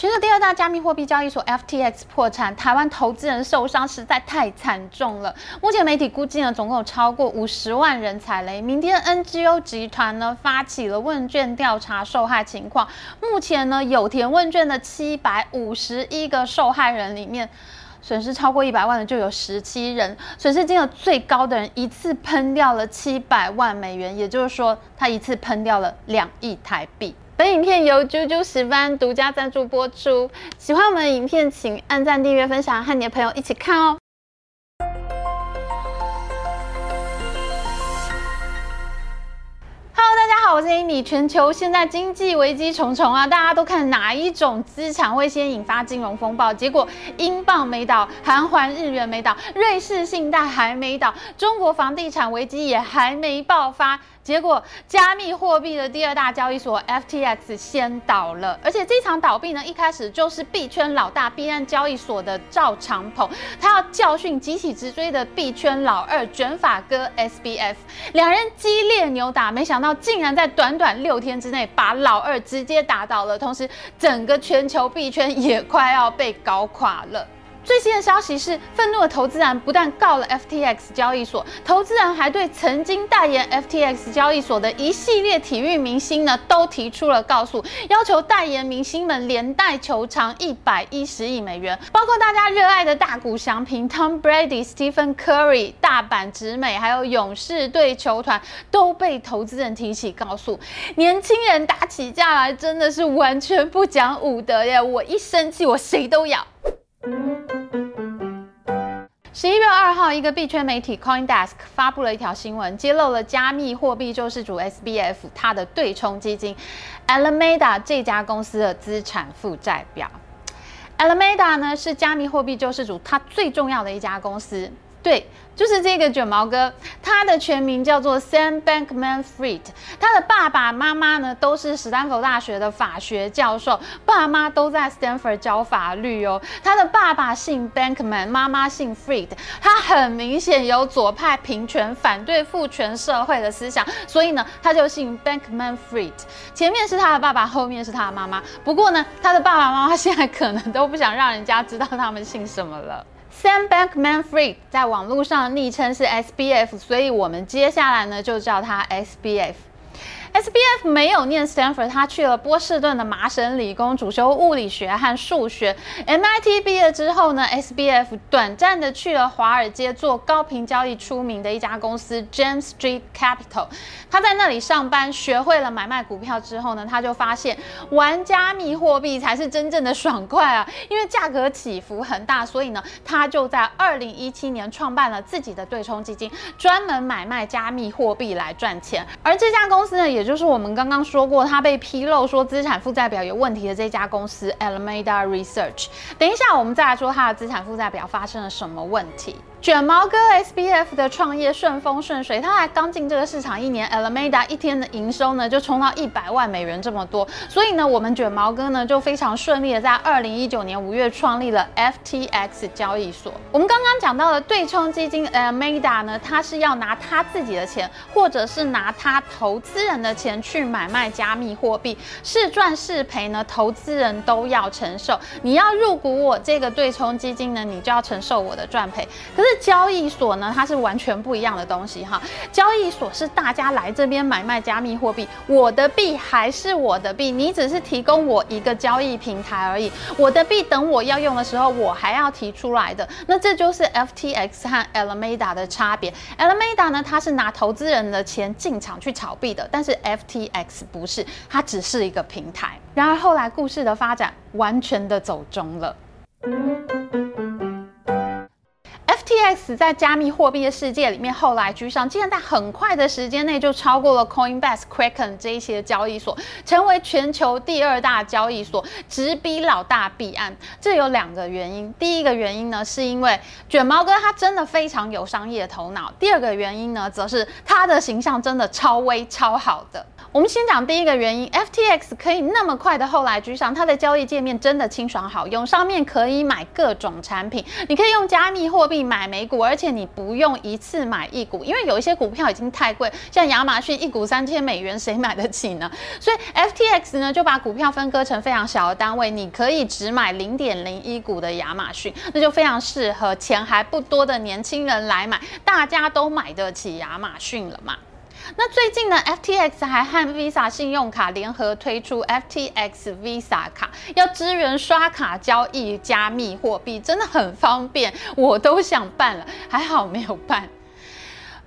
全球第二大加密货币交易所 FTX 破产，台湾投资人受伤实在太惨重了。目前媒体估计呢，总共有超过五十万人踩雷。明天 NGO 集团呢发起了问卷调查受害情况，目前呢有填问卷的七百五十一个受害人里面，损失超过一百万的就有十七人，损失金额最高的人一次喷掉了七百万美元，也就是说他一次喷掉了两亿台币。本影片由啾啾石斑独家赞助播出。喜欢我们的影片，请按赞、订阅、分享，和你的朋友一起看哦。Hello，大家好，我是 Amy。全球现在经济危机重重啊，大家都看哪一种资产会先引发金融风暴？结果，英镑没倒，韩圜日元没倒，瑞士信贷还没倒，中国房地产危机也还没爆发。结果，加密货币的第二大交易所 FTX 先倒了，而且这场倒闭呢，一开始就是币圈老大币安交易所的赵长鹏，他要教训急起直追的币圈老二卷发哥 SBF，两人激烈扭打，没想到竟然在短短六天之内把老二直接打倒了，同时整个全球币圈也快要被搞垮了。最新的消息是，愤怒的投资人不但告了 FTX 交易所，投资人还对曾经代言 FTX 交易所的一系列体育明星呢，都提出了告诉，要求代言明星们连带求偿一百一十亿美元，包括大家热爱的大谷翔平、Tom Brady、Stephen Curry、大阪直美，还有勇士队球团都被投资人提起告诉。年轻人打起架来真的是完全不讲武德耶！我一生气，我谁都咬。十一月二号，一个币圈媒体 CoinDesk 发布了一条新闻，揭露了加密货币救世主 SBF 它的对冲基金 Alameda 这家公司的资产负债表。Alameda 呢是加密货币救世主它最重要的一家公司。对，就是这个卷毛哥，他的全名叫做 Sam Bankman-Fried，他的爸爸妈妈呢都是史丹佛大学的法学教授，爸妈都在 Stanford 教法律哦。他的爸爸姓 Bankman，妈妈姓 Fried，他很明显有左派平权、反对父权社会的思想，所以呢，他就姓 Bankman-Fried。前面是他的爸爸，后面是他的妈妈。不过呢，他的爸爸妈妈现在可能都不想让人家知道他们姓什么了。Sam Bankman-Fried 在网络上昵称是 SBF，所以我们接下来呢就叫他 SBF。SBF 没有念 Stanford，他去了波士顿的麻省理工，主修物理学和数学。MIT 毕业之后呢，SBF 短暂的去了华尔街做高频交易出名的一家公司 James Street Capital。他在那里上班，学会了买卖股票之后呢，他就发现玩加密货币才是真正的爽快啊！因为价格起伏很大，所以呢，他就在二零一七年创办了自己的对冲基金，专门买卖加密货币来赚钱。而这家公司呢，也也就是我们刚刚说过，他被披露说资产负债表有问题的这家公司 Alameda Research。等一下，我们再来说他的资产负债表发生了什么问题。卷毛哥 SBF 的创业顺风顺水，他还刚进这个市场一年，Alameda 一天的营收呢就冲到一百万美元这么多，所以呢，我们卷毛哥呢就非常顺利的在二零一九年五月创立了 FTX 交易所。我们刚刚讲到的对冲基金 Alameda 呢，他是要拿他自己的钱，或者是拿他投资人的钱去买卖加密货币，是赚是赔呢，投资人都要承受。你要入股我这个对冲基金呢，你就要承受我的赚赔。可是交易所呢，它是完全不一样的东西哈。交易所是大家来这边买卖加密货币，我的币还是我的币，你只是提供我一个交易平台而已。我的币等我要用的时候，我还要提出来的。那这就是 FTX 和 Alameda 的差别。Alameda 呢，它是拿投资人的钱进场去炒币的，但是 FTX 不是，它只是一个平台。然而后来故事的发展完全的走中了。FTX 在加密货币的世界里面后来居上，竟然在很快的时间内就超过了 Coinbase、Kraken 这一些交易所，成为全球第二大交易所，直逼老大币安。这有两个原因，第一个原因呢，是因为卷毛哥他真的非常有商业头脑；第二个原因呢，则是他的形象真的超威超好的。我们先讲第一个原因，FTX 可以那么快的后来居上，它的交易界面真的清爽好用，上面可以买各种产品，你可以用加密货币买美股，而且你不用一次买一股，因为有一些股票已经太贵，像亚马逊一股三千美元，谁买得起呢？所以 FTX 呢就把股票分割成非常小的单位，你可以只买零点零一股的亚马逊，那就非常适合钱还不多的年轻人来买，大家都买得起亚马逊了嘛。那最近呢，FTX 还和 Visa 信用卡联合推出 FTX Visa 卡，要支援刷卡交易加密货币，真的很方便，我都想办了，还好没有办。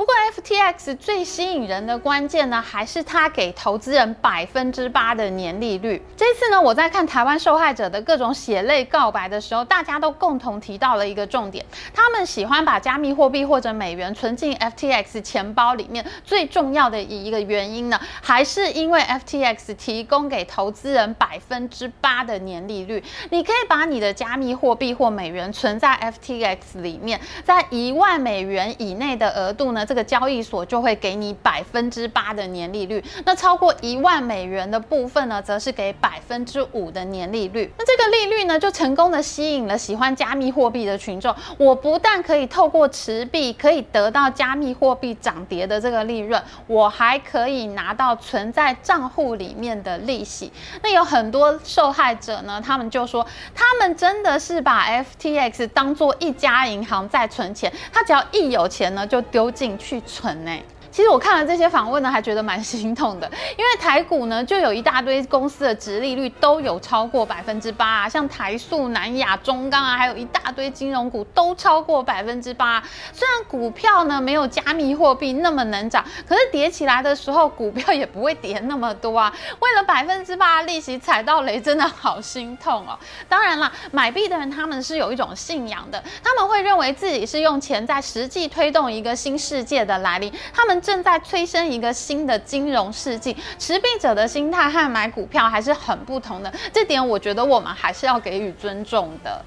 不过，FTX 最吸引人的关键呢，还是它给投资人百分之八的年利率。这次呢，我在看台湾受害者的各种血泪告白的时候，大家都共同提到了一个重点：他们喜欢把加密货币或者美元存进 FTX 钱包里面。最重要的一个原因呢，还是因为 FTX 提供给投资人百分之八的年利率。你可以把你的加密货币或美元存在 FTX 里面，在一万美元以内的额度呢，这个交易所就会给你百分之八的年利率，那超过一万美元的部分呢，则是给百分之五的年利率。那这个利率呢，就成功的吸引了喜欢加密货币的群众。我不但可以透过持币可以得到加密货币涨跌的这个利润，我还可以拿到存在账户里面的利息。那有很多受害者呢，他们就说，他们真的是把 FTX 当做一家银行在存钱，他只要一有钱呢，就丢进。去存呢？其实我看了这些访问呢，还觉得蛮心痛的，因为台股呢就有一大堆公司的殖利率都有超过百分之八啊，像台塑、南亚、中钢啊，还有一大堆金融股都超过百分之八。虽然股票呢没有加密货币那么能涨，可是跌起来的时候股票也不会跌那么多啊。为了百分之八利息踩到雷，真的好心痛哦。当然啦，买币的人他们是有一种信仰的，他们会认为自己是用钱在实际推动一个新世界的来临，他们。正在催生一个新的金融世纪，持币者的心态和买股票还是很不同的，这点我觉得我们还是要给予尊重的。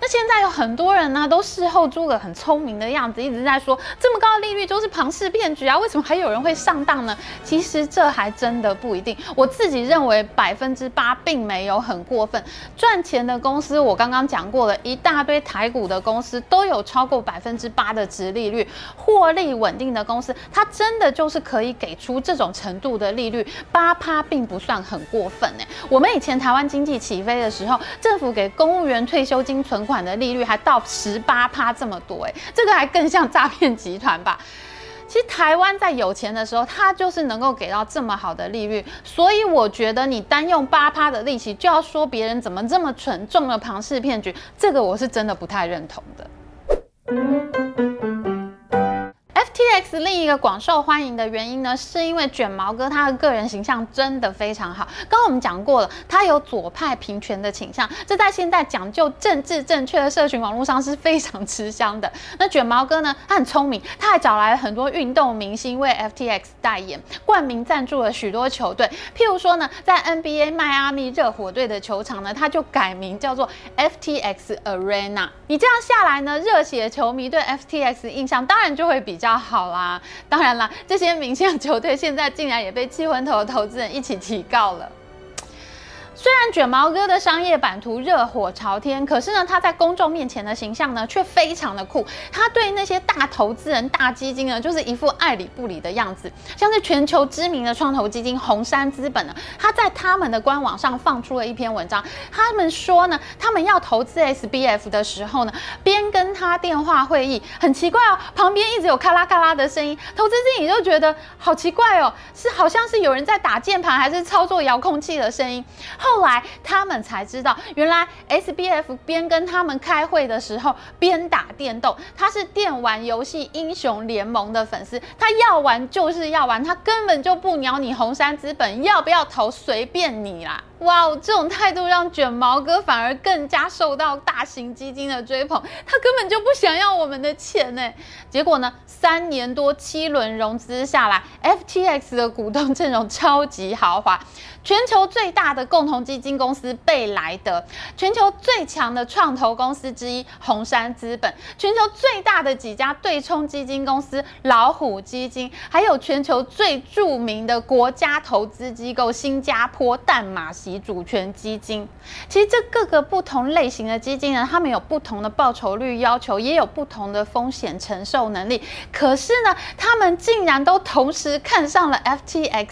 那现在有很多人呢，都事后诸葛很聪明的样子，一直在说这么高的利率都是庞氏骗局啊，为什么还有人会上当呢？其实这还真的不一定。我自己认为百分之八并没有很过分，赚钱的公司我刚刚讲过了，一大堆台股的公司都有超过百分之八的殖利率，获利稳定的公司，它真的就是可以给出这种程度的利率，八趴并不算很过分呢。我们以前台湾经济起飞的时候，政府给公务员退休金存款的利率还到十八趴这么多，哎，这个还更像诈骗集团吧？其实台湾在有钱的时候，它就是能够给到这么好的利率，所以我觉得你单用八趴的利息就要说别人怎么这么蠢，中了庞氏骗局，这个我是真的不太认同的。X 另一个广受欢迎的原因呢，是因为卷毛哥他的个人形象真的非常好。刚刚我们讲过了，他有左派平权的倾向，这在现在讲究政治正确的社群网络上是非常吃香的。那卷毛哥呢，他很聪明，他还找来了很多运动明星为 FTX 代言，冠名赞助了许多球队。譬如说呢，在 NBA 迈阿密热火队的球场呢，他就改名叫做 FTX Arena。你这样下来呢，热血球迷对 FTX 印象当然就会比较好。啦，当然啦，这些明星球队现在竟然也被气昏头的投资人一起提告了。虽然卷毛哥的商业版图热火朝天，可是呢，他在公众面前的形象呢却非常的酷。他对那些大投资人、大基金呢，就是一副爱理不理的样子。像是全球知名的创投基金红杉资本呢，他在他们的官网上放出了一篇文章，他们说呢，他们要投资 SBF 的时候呢，边跟他电话会议，很奇怪哦，旁边一直有咔啦咔啦的声音，投资经理就觉得好奇怪哦，是好像是有人在打键盘还是操作遥控器的声音。后来他们才知道，原来 SBF 边跟他们开会的时候边打电动，他是电玩游戏英雄联盟的粉丝，他要玩就是要玩，他根本就不鸟你红杉资本要不要投，随便你啦。哇哦，这种态度让卷毛哥反而更加受到大型基金的追捧，他根本就不想要我们的钱呢。结果呢，三年多七轮融资下来，FTX 的股东阵容超级豪华。全球最大的共同基金公司贝莱德，全球最强的创投公司之一红杉资本，全球最大的几家对冲基金公司老虎基金，还有全球最著名的国家投资机构新加坡淡马锡及主权基金。其实这各个不同类型的基金呢，他们有不同的报酬率要求，也有不同的风险承受能力。可是呢，他们竟然都同时看上了 FTX，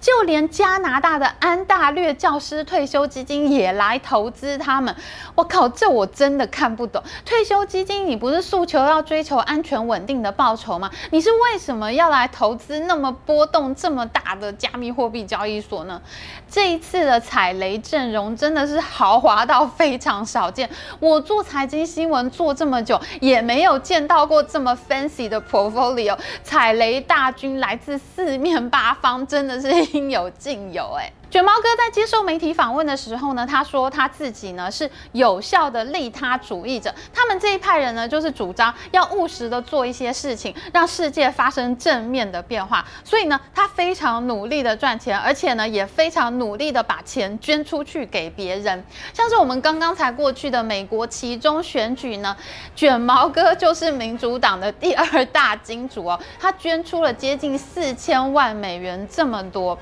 就连加拿大的。安大略教师退休基金也来投资他们，我靠，这我真的看不懂。退休基金，你不是诉求要追求安全稳定的报酬吗？你是为什么要来投资那么波动这么大的加密货币交易所呢？这一次的踩雷阵容真的是豪华到非常少见。我做财经新闻做这么久，也没有见到过这么 fancy 的 portfolio。踩雷大军来自四面八方，真的是 应有尽有哎。卷毛哥在接受媒体访问的时候呢，他说他自己呢是有效的利他主义者。他们这一派人呢，就是主张要务实的做一些事情，让世界发生正面的变化。所以呢，他非常努力的赚钱，而且呢，也非常努力的把钱捐出去给别人。像是我们刚刚才过去的美国期中选举呢，卷毛哥就是民主党的第二大金主哦，他捐出了接近四千万美元，这么多。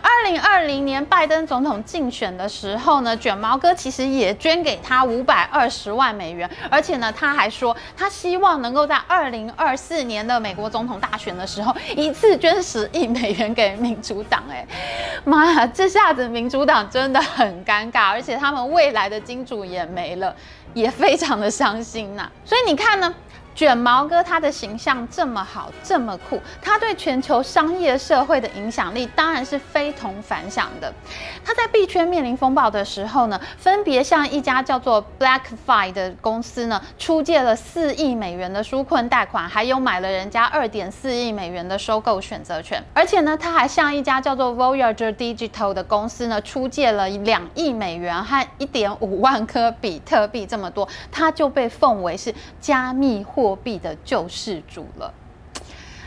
二零二零年。年拜登总统竞选的时候呢，卷毛哥其实也捐给他五百二十万美元，而且呢，他还说他希望能够在二零二四年的美国总统大选的时候，一次捐十亿美元给民主党。哎，妈呀，这下子民主党真的很尴尬，而且他们未来的金主也没了，也非常的伤心呐、所以你看呢？卷毛哥他的形象这么好，这么酷，他对全球商业社会的影响力当然是非同凡响的。他在币圈面临风暴的时候呢，分别向一家叫做 BlackFi 的公司呢出借了四亿美元的纾困贷款，还有买了人家二点四亿美元的收购选择权。而且呢，他还向一家叫做 Voyager Digital 的公司呢出借了两亿美元和一点五万颗比特币，这么多，他就被奉为是加密货货币的救世主了。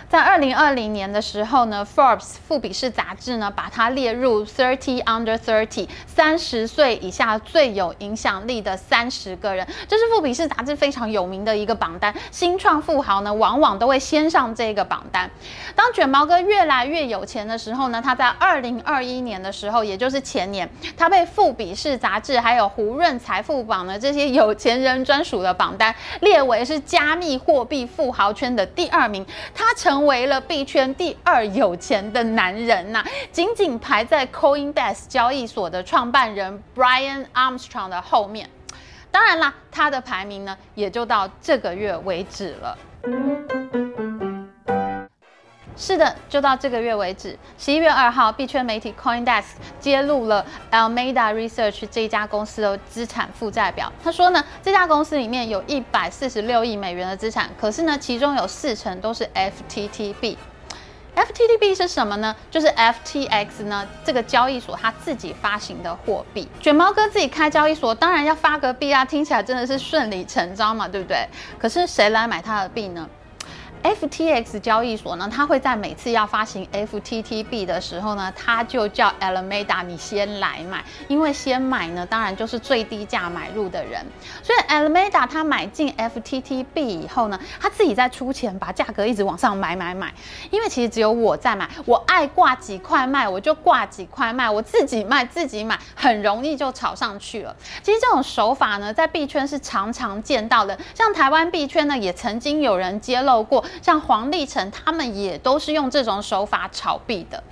在二零二零年的时候呢，Forbes 富比士杂志呢把它列入 Thirty Under Thirty 三十岁以下最有影响力的三十个人，这是富比士杂志非常有名的一个榜单。新创富豪呢往往都会先上这个榜单。当卷毛哥越来越有钱的时候呢，他在二零二一年的时候，也就是前年，他被富比士杂志还有胡润财富榜的这些有钱人专属的榜单列为是加密货币富豪圈的第二名。他成。成为了币圈第二有钱的男人呐、仅仅排在 Coinbase 交易所的创办人 Brian Armstrong 的后面。当然啦，他的排名呢，也就到这个月为止了。是的，就到这个月为止。十一月二号，币圈媒体 CoinDesk 揭露了 Alameda Research 这家公司的资产负债表。他说呢，这家公司里面有一百四十六亿美元的资产，可是呢，其中有四成都是 FTTB FTTB 是什么呢？就是 FTX 呢这个交易所它自己发行的货币。卷毛哥自己开交易所，当然要发个币啊，听起来真的是顺理成章嘛，对不对？可是谁来买他的币呢？FTX 交易所呢，它会在每次要发行 FTTB 的时候呢，它就叫 Alameda 你先来买，因为先买呢，当然就是最低价买入的人。所以 Alameda 它买进 FTTB 以后呢，它自己再出钱把价格一直往上买买买。因为其实只有我在买，我爱挂几块卖我就挂几块卖，我自己卖自己买，很容易就炒上去了。其实这种手法呢，在币圈是常常见到的，像台湾币圈呢，也曾经有人揭露过。像黄立成他们也都是用这种手法炒币的。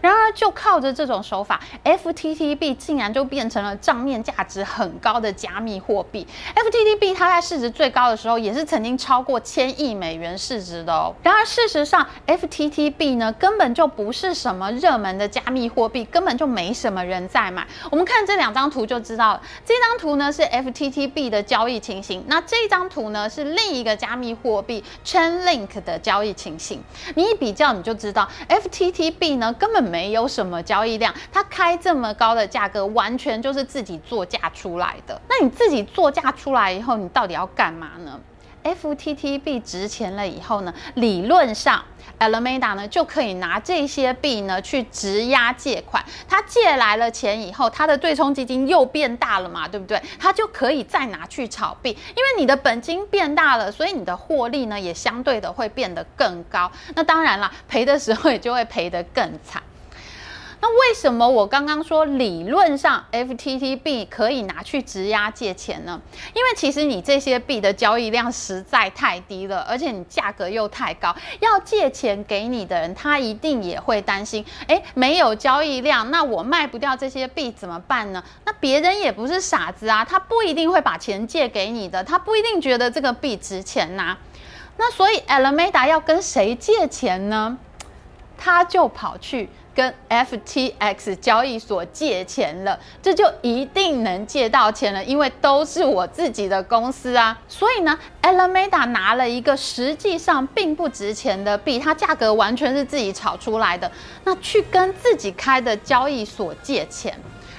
然而，就靠着这种手法，FTTB 竟然就变成了账面价值很高的加密货币。FTTB 它在市值最高的时候，也是曾经超过千亿美元市值的哦。然而，事实上，FTTB 呢根本就不是什么热门的加密货币，根本就没什么人在买。我们看这两张图就知道了。这张图呢是 FTTB 的交易情形，那这张图呢是另一个加密货币 Chainlink 的交易情形。你一比较，你就知道 FTTB 呢根本。没有什么交易量，他开这么高的价格，完全就是自己作价出来的。那你自己作价出来以后，你到底要干嘛呢？FTT 币值钱了以后呢，理论上。Alameda 呢就可以拿这些币呢去质押借款，他借来了钱以后，他的对冲基金又变大了嘛，对不对？他就可以再拿去炒币，因为你的本金变大了，所以你的获利呢也相对的会变得更高。那当然了，赔的时候也就会赔得更惨。那为什么我刚刚说理论上 FTT 币可以拿去质押借钱呢？因为其实你这些币的交易量实在太低了，而且你价格又太高，要借钱给你的人，他一定也会担心，诶，没有交易量，那我卖不掉这些币怎么办呢？那别人也不是傻子啊，他不一定会把钱借给你的，他不一定觉得这个币值钱呐。那所以 Alameda 要跟谁借钱呢？他就跑去。跟 FTX 交易所借钱了，这就一定能借到钱了，因为都是我自己的公司啊。所以呢，Elameda 拿了一个实际上并不值钱的币，它价格完全是自己炒出来的，那去跟自己开的交易所借钱。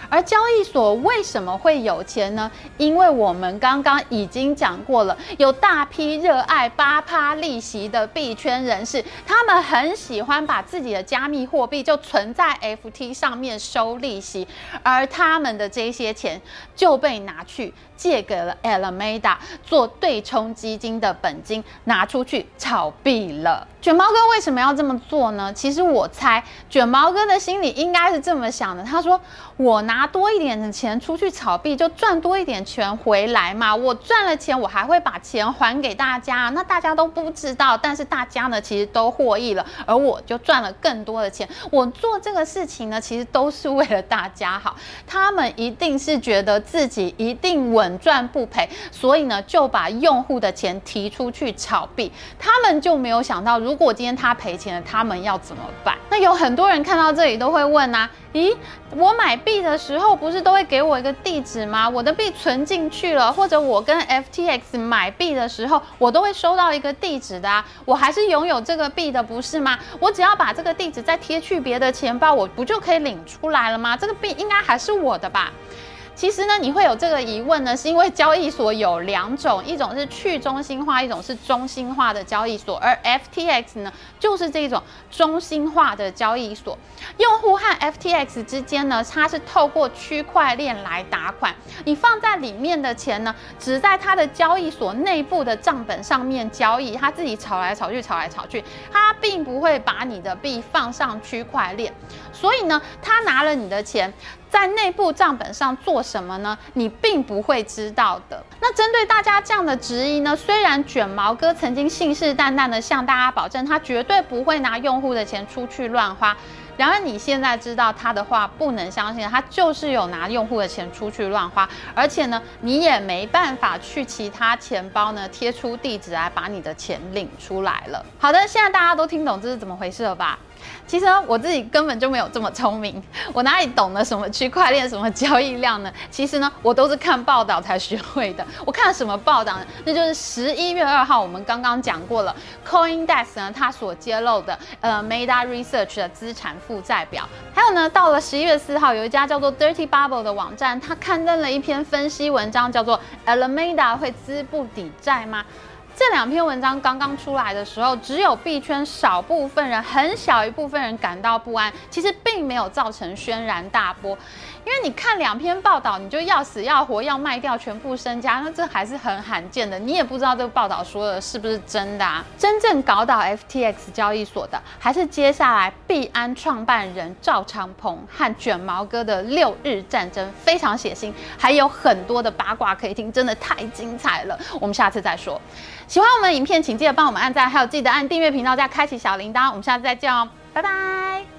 而交易所为什么会有钱呢？因为我们刚刚已经讲过了，有大批热爱八趴利息的币圈人士，他们很喜欢把自己的加密货币就存在 FT 上面收利息，而他们的这些钱就被拿去借给了 Alameda 做对冲基金的本金，拿出去炒币了。卷毛哥为什么要这么做呢？其实我猜，卷毛哥的心里应该是这么想的。他说：“我拿多一点的钱出去炒币，就赚多一点钱回来嘛。我赚了钱，我还会把钱还给大家，那大家都不知道，但是大家呢，其实都获益了，而我就赚了更多的钱。我做这个事情呢，其实都是为了大家好。他们一定是觉得自己一定稳赚不赔，所以呢，就把用户的钱提出去炒币。他们就没有想到，如如果今天他赔钱了，他们要怎么办？那有很多人看到这里都会问啊，咦，我买币的时候不是都会给我一个地址吗？我的币存进去了，或者我跟 FTX 买币的时候，我都会收到一个地址的啊，我还是拥有这个币的，不是吗？我只要把这个地址再贴去别的钱包，我不就可以领出来了吗？这个币应该还是我的吧？其实呢，你会有这个疑问呢，是因为交易所有两种，一种是去中心化，一种是中心化的交易所，而 FTX 呢，就是这种中心化的交易所。用户和 FTX 之间呢，它是透过区块链来打款，你放在里面的钱呢，只在它的交易所内部的账本上面交易，它自己炒来炒去，炒来炒去，它并不会把你的币放上区块链，所以呢，他拿了你的钱。在内部账本上做什么呢？你并不会知道的。那针对大家这样的质疑呢，虽然卷毛哥曾经信誓旦旦的向大家保证，他绝对不会拿用户的钱出去乱花。然而你现在知道他的话不能相信，他就是有拿用户的钱出去乱花，而且呢，你也没办法去其他钱包呢贴出地址来把你的钱领出来了。好的，现在大家都听懂这是怎么回事了吧？其实我自己根本就没有这么聪明，我哪里懂得什么区块链、什么交易量呢？其实呢，我都是看报道才学会的。我看了什么报道呢？那就是十一月二号，我们刚刚讲过了，CoinDesk 呢，它所揭露的呃，Meta Research 的资产负债表。还有呢，到了十一月四号，有一家叫做 Dirty Bubble 的网站，它刊登了一篇分析文章，叫做 Alameda 会资不抵债吗？这两篇文章刚刚出来的时候，只有币圈少部分人，很小一部分人感到不安，其实并没有造成轩然大波。因为你看两篇报道，你就要死要活要卖掉全部身家，那这还是很罕见的。你也不知道这个报道说的是不是真的啊？真正搞倒 FTX 交易所的，还是接下来币安创办人赵长鹏和卷毛哥的六日战争，非常血腥，还有很多的八卦可以听，真的太精彩了。我们下次再说。喜欢我们的影片，请记得帮我们按赞，还有记得按订阅频道，再开启小铃铛。我们下次再见哦，拜拜。